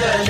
چلے۔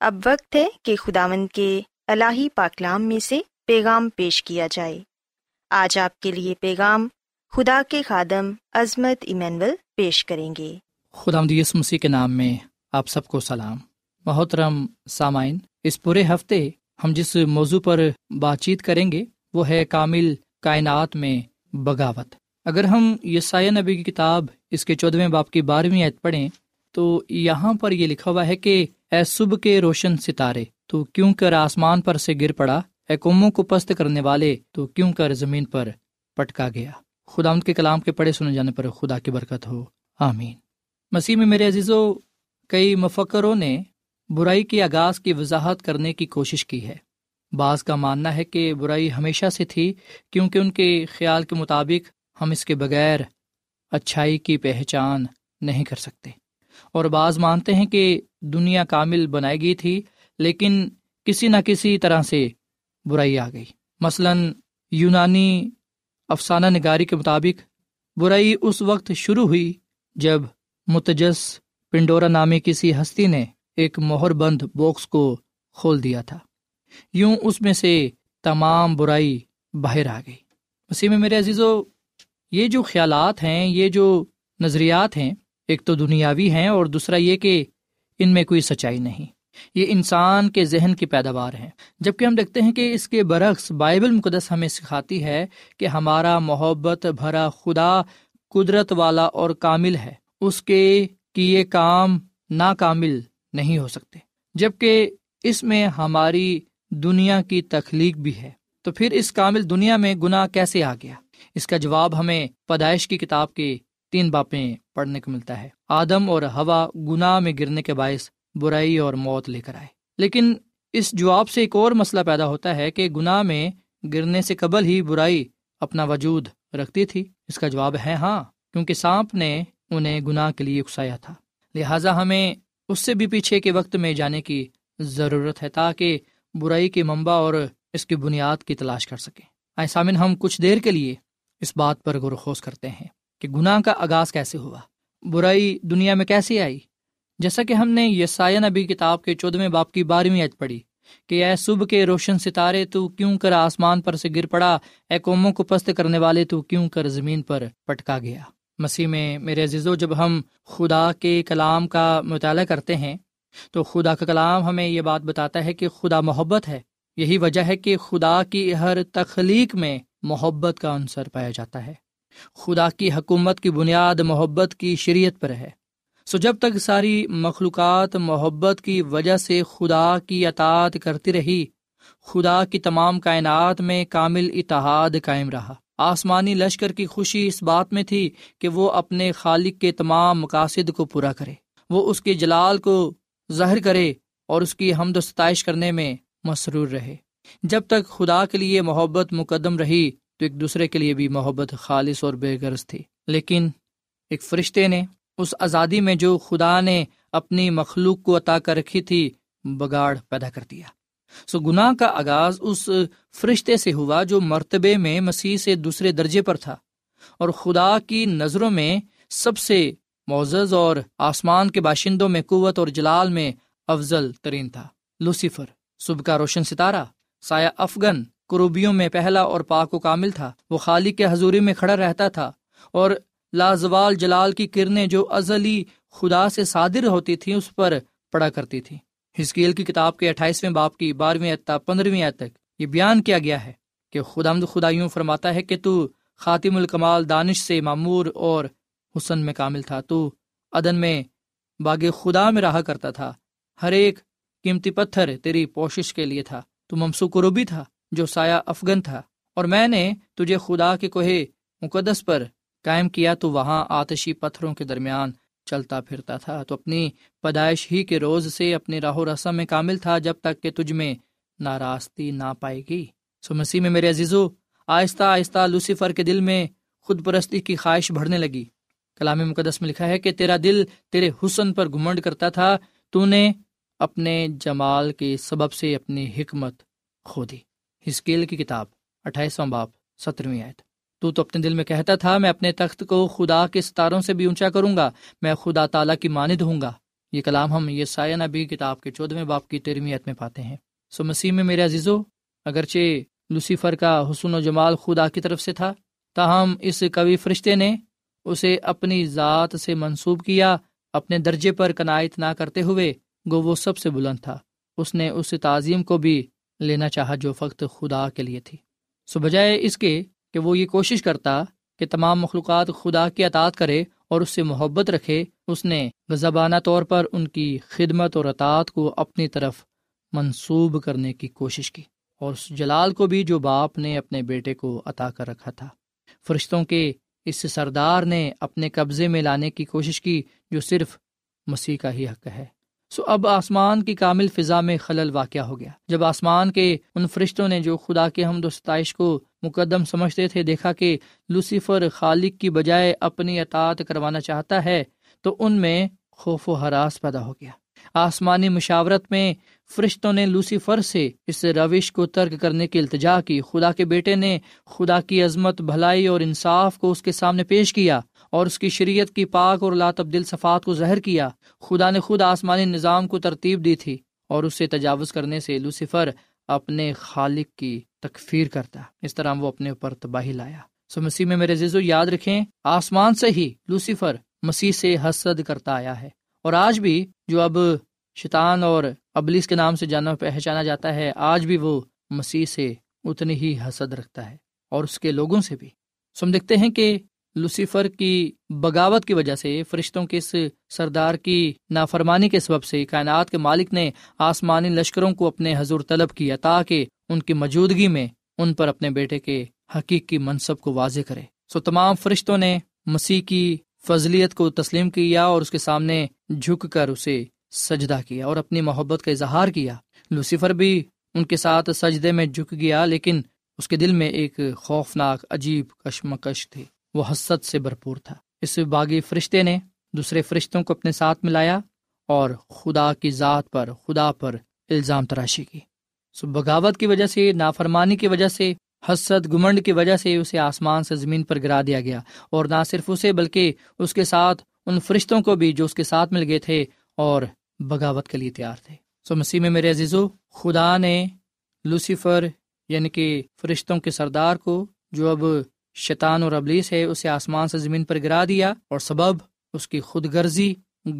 اب وقت ہے کہ خداوند کے الہی پاکلام میں سے پیغام پیش کیا جائے۔ آج آپ کے لیے پیغام خدا کے خادم عظمت ایمینول پیش کریں گے۔ خدا یس مسیح کے نام میں آپ سب کو سلام۔ محترم سامعین، اس پورے ہفتے ہم جس موضوع پر بات چیت کریں گے، وہ ہے کامل کائنات میں بغاوت۔ اگر ہم یسایہ نبی کی کتاب اس کے چودھویں باپ کی بارہویں عید پڑھیں، تو یہاں پر یہ لکھا ہوا ہے کہ اے صبح کے روشن ستارے، تو کیوں کر آسمان پر سے گر پڑا؟ اے قوموں کو پست کرنے والے، تو کیوں کر زمین پر پٹکا گیا؟ خدا ان کے کلام کے پڑھے سنے جانے پر خدا کی برکت ہو۔ آمین۔ مسیح میں میرے عزیزو، کئی مفکروں نے برائی کی آغاز کی وضاحت کرنے کی کوشش کی ہے۔ بعض کا ماننا ہے کہ برائی ہمیشہ سے تھی، کیونکہ ان کے خیال کے مطابق ہم اس کے بغیر اچھائی کی پہچان نہیں کر سکتے۔ اور بعض مانتے ہیں کہ دنیا کامل بنائی گئی تھی، لیکن کسی نہ کسی طرح سے برائی آ گئی۔ مثلاً یونانی افسانہ نگاری کے مطابق، برائی اس وقت شروع ہوئی جب متجس پنڈورا نامی کسی ہستی نے ایک مہر بند باکس کو کھول دیا تھا۔ یوں اس میں سے تمام برائی باہر آ گئی۔ اسی میں میرے عزیزو، یہ جو خیالات ہیں، یہ جو نظریات ہیں، ایک تو دنیاوی ہیں اور دوسرا یہ کہ ان میں کوئی سچائی نہیں۔ یہ انسان کے ذہن کی پیداوار ہے۔ جبکہ ہم دیکھتے ہیں کہ اس کے برعکس بائبل مقدس ہمیں سکھاتی ہے کہ ہمارا محبت بھرا خدا قدرت والا اور کامل ہے۔ اس کے کیے کام ناکامل نہیں ہو سکتے۔ جبکہ اس میں ہماری دنیا کی تخلیق بھی ہے۔ تو پھر اس کامل دنیا میں گناہ کیسے آ گیا؟ اس کا جواب ہمیں پیدائش کی کتاب کے تین باپیں پڑھنے کو ملتا ہے۔ آدم اور ہوا گناہ میں گرنے کے باعث برائی اور موت لے کر آئے۔ لیکن اس جواب سے ایک اور مسئلہ پیدا ہوتا ہے کہ گناہ میں گرنے سے قبل ہی برائی اپنا وجود رکھتی تھی۔ اس کا جواب ہے ہاں کیونکہ سانپ نے انہیں گناہ کے لیے اکسایا تھا۔ لہٰذا ہمیں اس سے بھی پیچھے کے وقت میں جانے کی ضرورت ہے تاکہ برائی کے منبع اور اس کی بنیاد کی تلاش کر سکیں۔ آئے سامن ہم کچھ دیر کے لیے اس بات پر غور خوش کرتے ہیں کہ گناہ کا آغاز کیسے ہوا۔ برائی دنیا میں کیسے آئی؟ جیسا کہ ہم نے یہ سائن نبی کتاب کے چودھویں باپ کی بارہویں عید پڑھی کہ اے صبح کے روشن ستارے تو کیوں کر آسمان پر سے گر پڑا، اے قوموں کو پست کرنے والے تو کیوں کر زمین پر پٹکا گیا؟ مسیح میں میرے عزیزو، جب ہم خدا کے کلام کا مطالعہ کرتے ہیں، تو خدا کا کلام ہمیں یہ بات بتاتا ہے کہ خدا محبت ہے۔ یہی وجہ ہے کہ خدا کی ہر تخلیق میں محبت کا عنصر پایا جاتا ہے۔ خدا کی حکومت کی بنیاد محبت کی شریعت پر ہے۔ سو جب تک ساری مخلوقات محبت کی وجہ سے خدا کی اطاعت کرتی رہی، خدا کی تمام کائنات میں کامل اتحاد قائم رہا۔ آسمانی لشکر کی خوشی اس بات میں تھی کہ وہ اپنے خالق کے تمام مقاصد کو پورا کرے۔ وہ اس کے جلال کو ظاہر کرے اور اس کی حمد و ستائش کرنے میں مسرور رہے۔ جب تک خدا کے لیے محبت مقدم رہی تو ایک دوسرے کے لیے بھی محبت خالص اور بے غرض تھی۔ لیکن ایک فرشتے نے اس آزادی میں جو خدا نے اپنی مخلوق کو عطا کر رکھی تھی، بگاڑ پیدا کر دیا۔ سو گناہ کا آغاز اس فرشتے سے ہوا جو مرتبے میں مسیح سے دوسرے درجے پر تھا۔ اور خدا کی نظروں میں سب سے معزز اور آسمان کے باشندوں میں قوت اور جلال میں افضل ترین تھا۔ لوسیفر، صبح کا روشن ستارہ، سایہ افغن قروبیوں میں پہلا اور پاک و کامل تھا۔ وہ خالق کے حضوری میں کھڑا رہتا تھا اور لازوال جلال کی کرنیں جو ازلی خدا سے صادر ہوتی تھیں، اس پر پڑا کرتی تھی ہسکیل کی کتاب کے اٹھائیسویں باپ کی بارہویں اعتہ پندرہویں تک یہ بیان کیا گیا ہے کہ خدا خدا یوں فرماتا ہے کہ تو خاتم الکمال دانش سے معمور اور حسن میں کامل تھا۔ تو عدن میں باغ خدا میں رہا کرتا تھا۔ ہر ایک قیمتی پتھر تیری پوشش کے لیے تھا۔ تو ممسو قروبی تھا۔ جو سایہ افغن تھا۔ اور میں نے تجھے خدا کے کوہ مقدس پر قائم کیا تو وہاں آتشی پتھروں کے درمیان چلتا پھرتا تھا۔ تو اپنی پیدائش ہی کے روز سے اپنی راہ و رسم میں کامل تھا جب تک کہ تجھ میں ناراستی نہ پائے گی سو مسیح میں میرے عزیزو، آہستہ آہستہ لوسیفر کے دل میں خود پرستی کی خواہش بڑھنے لگی۔ کلام مقدس میں لکھا ہے کہ تیرا دل تیرے حسن پر گمنڈ کرتا تھا، تو نے اپنے جمال کے سبب سے اپنی حکمت کھو دی۔ ہسکیل کی کتاب، اٹھائیسواں باپ، سترویں آیت۔ تو تو اپنے دل میں کہتا تھا، میں اپنے تخت کو خدا کے ستاروں سے بھی اونچا کروں گا، میں خدا تعالیٰ کی ماند ہوں گا۔ یہ کلام ہم یہ سایہ نبی کتاب کے چودھویں باپ کی تیرہویں میں پاتے ہیں۔ سو مسیح میں میرے عزیزو، اگرچہ لوسیفر کا حسن و جمال خدا کی طرف سے تھا، تاہم اس کبھی فرشتے نے اسے اپنی ذات سے منسوب کیا، اپنے درجے پر کنائت نہ کرتے ہوئے، گو وہ سب سے بلند تھا۔ اس نے اس تعظیم کو بھی لینا چاہا جو فقط خدا کے لیے تھی۔ سو بجائے اس کے کہ وہ یہ کوشش کرتا کہ تمام مخلوقات خدا کی اطاعت کرے اور اس سے محبت رکھے، اس نے غزبانہ طور پر ان کی خدمت اور اطاعت کو اپنی طرف منسوب کرنے کی کوشش کی۔ اور اس جلال کو بھی جو باپ نے اپنے بیٹے کو عطا کر رکھا تھا۔ فرشتوں کے اس سردار نے اپنے قبضے میں لانے کی کوشش کی، جو صرف مسیح کا ہی حق ہے۔ سو اب آسمان کی کامل فضا میں خلل واقع ہو گیا۔ جب آسمان کے ان فرشتوں نے جو خدا کے ہم ستائش کو مقدم سمجھتے تھے دیکھا کہ لوسیفر خالق کی بجائے اپنی اطاعت کروانا چاہتا ہے، تو ان میں خوف و حراس پیدا ہو گیا۔ آسمانی مشاورت میں فرشتوں نے لوسیفر سے اس روش کو ترک کرنے کی التجا کی۔ خدا کے بیٹے نے خدا کی عظمت، بھلائی اور انصاف کو اس کے سامنے پیش کیا۔ اور اس کی شریعت کی پاک اور لا تبدیل صفات کو ظاہر کیا۔ خدا نے خود آسمانی نظام کو ترتیب دی تھی اور اسے تجاوز کرنے سے لوسیفر اپنے خالق کی تکفیر کرتا۔ اس طرح وہ اپنے اوپر تباہی لایا۔ سو مسیح میں میرے زیزو یاد رکھیں، آسمان سے ہی لوسیفر مسیح سے حسد کرتا آیا ہے۔ اور آج بھی جو اب شیطان اور ابلیس کے نام سے جانا پہچانا جاتا ہے، آج بھی وہ مسیح سے اتنی ہی حسد رکھتا ہے اور اس کے لوگوں سے بھی۔ سو ہم دیکھتے ہیں کہ لوسیفر کی بغاوت کی وجہ سے فرشتوں کے اس سردار کی نافرمانی کے سبب سے کائنات کے مالک نے آسمانی لشکروں کو اپنے حضور طلب کیا تاکہ ان کی موجودگی میں ان پر اپنے بیٹے کے حقیقی منصب کو واضح کرے۔ سو تمام فرشتوں نے مسیح کی فضلیت کو تسلیم کیا اور اس کے سامنے جھک کر اسے سجدہ کیا اور اپنی محبت کا اظہار کیا۔ لوسیفر بھی ان کے ساتھ سجدے میں جھک گیا، لیکن اس کے دل میں ایک خوفناک، عجیب کشمکش تھی۔ وہ حسد سے بھرپور تھا۔ اس باغی فرشتے نے دوسرے فرشتوں کو اپنے ساتھ ملایا اور خدا کی ذات پر، خدا پر الزام تراشی کی۔ سو بغاوت کی وجہ سے، نافرمانی کی وجہ سے، حسد گمنڈ کی وجہ سے اسے آسمان سے زمین پر گرا دیا گیا۔ اور نہ صرف اسے، بلکہ اس کے ساتھ ان فرشتوں کو بھی جو اس کے ساتھ مل گئے تھے اور بغاوت کے لیے تیار تھے۔ سو مسیح میں میرے عزیزو، خدا نے لوسیفر یعنی کہ فرشتوں کے سردار کو جو اب شیطان اور ابلیس ہے اسے آسمان سے زمین پر گرا دیا اور سبب اس کی خود غرضی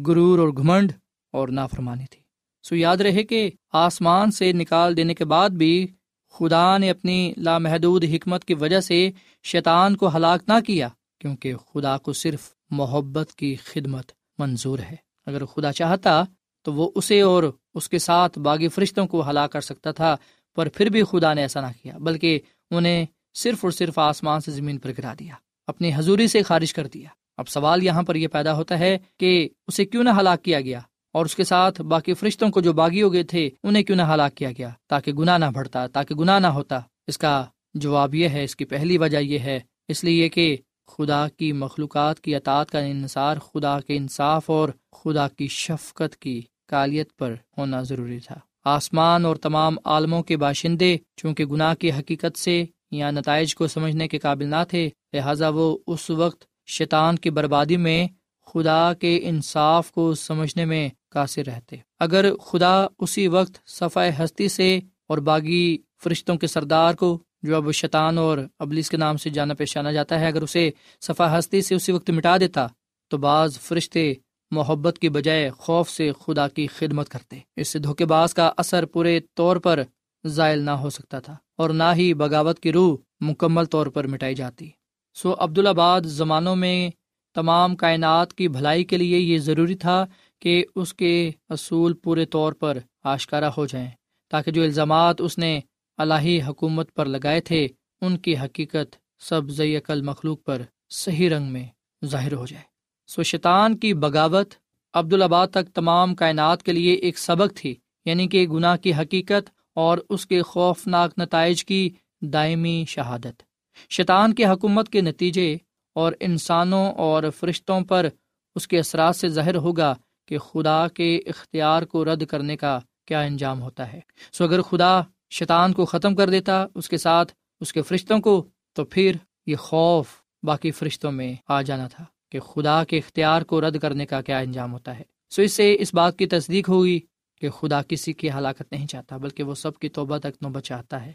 گرور اور گھمنڈ اور نافرمانی تھی۔ سو یاد رہے کہ آسمان سے نکال دینے کے بعد بھی خدا نے اپنی لامحدود حکمت کی وجہ سے شیطان کو ہلاک نہ کیا، کیونکہ خدا کو صرف محبت کی خدمت منظور ہے۔ اگر خدا چاہتا تو وہ اسے اور اس کے ساتھ باغی فرشتوں کو ہلاک کر سکتا تھا، پر پھر بھی خدا نے ایسا نہ کیا، بلکہ انہیں صرف اور صرف آسمان سے زمین پر گرا دیا، اپنی حضوری سے خارج کر دیا۔ اب سوال یہاں پر یہ پیدا ہوتا ہے کہ اسے کیوں نہ ہلاک کیا گیا اور اس کے ساتھ باقی فرشتوں کو جو باغی ہو گئے تھے، انہیں کیوں نہ ہلاک کیا گیا تاکہ گناہ نہ بڑھتا، تاکہ گناہ نہ ہوتا؟ اس کا جواب یہ ہے، اس کی پہلی وجہ یہ ہے، اس لیے کہ خدا کی مخلوقات کی اطاعت کا انحصار خدا کے انصاف اور خدا کی شفقت کی کالیت پر ہونا ضروری تھا۔ آسمان اور تمام عالموں کے باشندے، چونکہ گناہ کی حقیقت سے یا نتائج کو سمجھنے کے قابل نہ تھے، لہٰذا وہ اس وقت شیطان کی بربادی میں خدا کے انصاف کو سمجھنے میں قاصر رہتے۔ اگر خدا اسی وقت صفحہ ہستی سے اور باغی فرشتوں کے سردار کو، جو اب شیطان اور ابلیس کے نام سے جانا پہچانا جاتا ہے، اگر اسے صفحہ ہستی سے اسی وقت مٹا دیتا، تو بعض فرشتے محبت کی بجائے خوف سے خدا کی خدمت کرتے۔ اس سے دھوکے باز کا اثر پورے طور پر زائل نہ ہو سکتا تھا۔ اور نہ ہی بغاوت کی روح مکمل طور پر مٹائی جاتی۔ سو عبدالآباد زمانوں میں تمام کائنات کی بھلائی کے لیے یہ ضروری تھا کہ اس کے اصول پورے طور پر آشکارا ہو جائیں، تاکہ جو الزامات اس نے الہی حکومت پر لگائے تھے، ان کی حقیقت سب زی عقل مخلوق پر صحیح رنگ میں ظاہر ہو جائے۔ سو شیطان کی بغاوت عبدالآباد تک تمام کائنات کے لیے ایک سبق تھی یعنی کہ گناہ کی حقیقت اور اس کے خوفناک نتائج کی دائمی شہادت۔ شیطان کی حکومت کے نتیجے اور انسانوں اور فرشتوں پر اس کے اثرات سے ظاہر ہوگا کہ خدا کے اختیار کو رد کرنے کا کیا انجام ہوتا ہے۔ سو اگر خدا شیطان کو ختم کر دیتا اس کے ساتھ اس کے فرشتوں کو، تو پھر یہ خوف باقی فرشتوں میں آ جانا تھا کہ خدا کے اختیار کو رد کرنے کا کیا انجام ہوتا ہے۔ سو اس سے اس بات کی تصدیق ہوگی کہ خدا کسی کی ہلاکت نہیں چاہتا، بلکہ وہ سب کی توبہ تک نوبت چاہتا ہے۔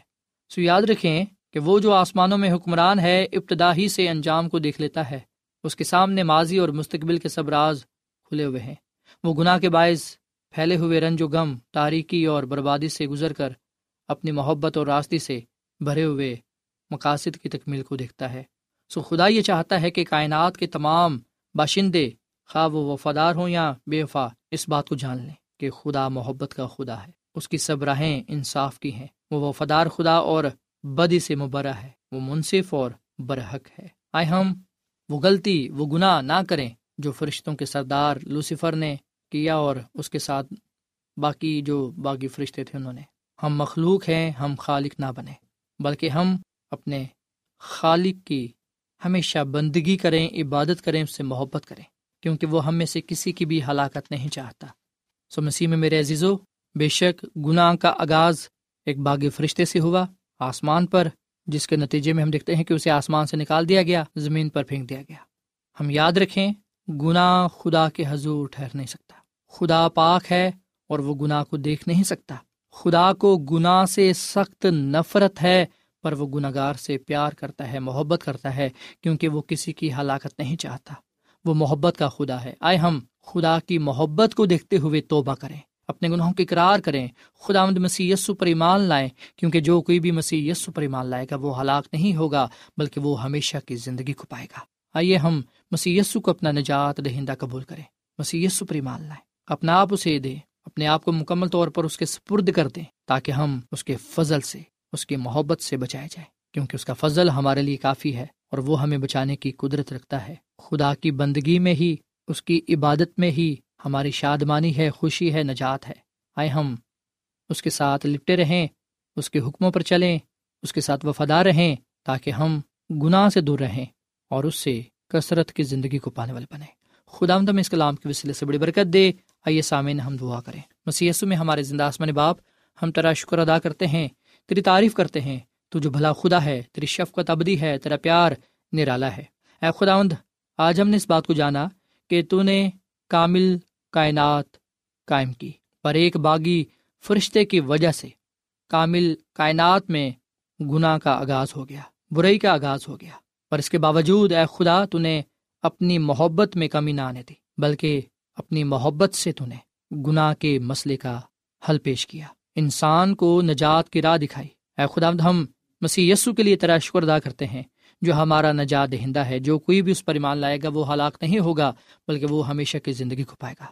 سو یاد رکھیں کہ وہ جو آسمانوں میں حکمران ہے، ابتدا ہی سے انجام کو دیکھ لیتا ہے۔ اس کے سامنے ماضی اور مستقبل کے سب راز کھلے ہوئے ہیں۔ وہ گناہ کے باعث پھیلے ہوئے رنج و غم، تاریکی اور بربادی سے گزر کر اپنی محبت اور راستی سے بھرے ہوئے مقاصد کی تکمیل کو دیکھتا ہے۔ سو خدا یہ چاہتا ہے کہ کائنات کے تمام باشندے خواہ وہ وفادار ہوں یا بے وفا اس بات کو جان لیں۔ کہ خدا محبت کا خدا ہے۔ اس کی سب راہیں انصاف کی ہیں۔ وہ وفادار خدا اور بدی سے مبرہ ہے۔ وہ منصف اور برحق ہے۔ آئے ہم، وہ غلطی، وہ گناہ نہ کریں جو فرشتوں کے سردار لوسیفر نے کیا اور اس کے ساتھ باقی جو باقی فرشتے تھے انہوں نے۔ ہم مخلوق ہیں، ہم خالق نہ بنے بلکہ ہم اپنے خالق کی ہمیشہ بندگی کریں، عبادت کریں، اس سے محبت کریں۔ کیونکہ وہ ہم میں سے کسی کی بھی ہلاکت نہیں چاہتا۔ سو مسیح میں میرے عزیزو، بے شک گناہ کا آغاز ایک باغ فرشتے سے ہوا، آسمان پر، جس کے نتیجے میں ہم دیکھتے ہیں کہ اسے آسمان سے نکال دیا گیا، زمین پر پھینک دیا گیا۔ ہم یاد رکھیں، گناہ خدا کے حضور ٹھہر نہیں سکتا۔ خدا پاک ہے اور وہ گناہ کو دیکھ نہیں سکتا۔ خدا کو گناہ سے سخت نفرت ہے، پر وہ گناہ گار سے پیار کرتا ہے، محبت کرتا ہے، کیونکہ وہ کسی کی ہلاکت نہیں چاہتا۔ وہ محبت کا خدا ہے۔ آئے ہم خدا کی محبت کو دیکھتے ہوئے توبہ کریں، اپنے گناہوں کی اقرار کریں خدا مد مسیح یسو پر ایمان لائیں، کیونکہ جو کوئی بھی مسیح یسو پر ایمان لائے گا، وہ ہلاک نہیں ہوگا، بلکہ وہ ہمیشہ کی زندگی کو پائے گا۔ آئیے ہم مسی یسو کو اپنا نجات دہندہ قبول کریں۔ مسی یسو پر ایمان لائیں۔ اپنا آپ اسے دیں، اپنے آپ کو مکمل طور پر اس کے سپرد کر دیں، تاکہ ہم اس کے فضل سے، اس کی محبت سے بچائے جائیں۔ کیونکہ اس کا فضل ہمارے لیے کافی ہے اور وہ ہمیں بچانے کی قدرت رکھتا ہے۔ خدا کی بندگی میں ہی اس کی عبادت میں ہی ہماری شادمانی ہے، خوشی ہے، نجات ہے۔ آئے ہم، اس کے ساتھ لپٹے رہیں، اس کے حکموں پر چلیں، اس کے ساتھ وفادار رہیں تاکہ ہم گناہ سے دور رہیں اور اس سے کثرت کی زندگی کو پانے والے بنے خدا ہم اس کلام کے وسیلے سے بڑی برکت دے۔ آئیے سامعین، ہم دعا کریں۔ مسی میں ہمارے زندہ آسمان باپ، ہم تیرا شکر ادا کرتے ہیں، تیری تعریف کرتے ہیں۔ تو جو بھلا خدا ہے، تیری شفقت ابدی ہے، تیرا پیار نرالا ہے۔ اے خداوند، آج ہم نے اس بات کو جانا کہ تو نے کامل کائنات قائم کی۔ پر ایک باغی فرشتے کی وجہ سے کامل کائنات میں گناہ کا آغاز ہو گیا، برائی کا آغاز ہو گیا۔ پر اس کے باوجود اے خدا تو نے اپنی محبت میں کمی نہ آنے دی، بلکہ اپنی محبت سے تو نے گناہ کے مسئلے کا حل پیش کیا۔ انسان کو نجات کی راہ دکھائی۔ اے خدا ہم مسیح یسو کے لیے تیرا شکر ادا کرتے ہیں۔ جو ہمارا نجات دہندہ ہے، جو کوئی بھی اس پر ایمان لائے گا، وہ ہلاک نہیں ہوگا، بلکہ وہ ہمیشہ کی زندگی کو پائے گا۔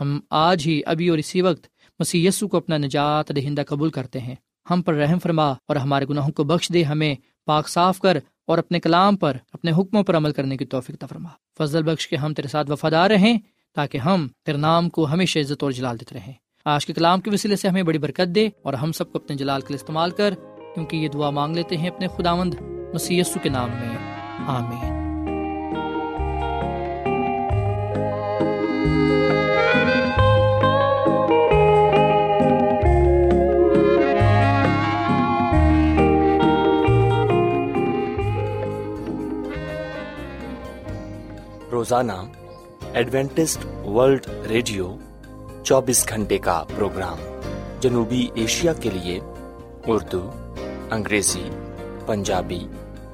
ہم آج ہی ابھی اور اسی وقت مسیح یسو کو اپنا نجات دہندہ قبول کرتے ہیں۔ ہم پر رحم فرما اور ہمارے گناہوں کو بخش دے، ہمیں پاک صاف کر اور اپنے کلام پر، اپنے حکموں پر عمل کرنے کی توفیق فرما۔ فضل بخش کے ہم تیرے ساتھ وفادار رہیں، تاکہ ہم تیرے نام کو ہمیشہ عزت اور جلال دیتے رہیں۔ آج کے کلام کے وسیلے سے ہمیں بڑی برکت دے اور ہم سب کو اپنے جلال کے لیے استعمال کر، کیونکہ یہ دعا مانگ لیتے ہیں اپنے خداوند۔ مسی کے نام میں، آمین۔ روزانہ ایڈوینٹسٹ ورلڈ ریڈیو چوبیس گھنٹے کا پروگرام جنوبی ایشیا کے لیے اردو، انگریزی، پنجابی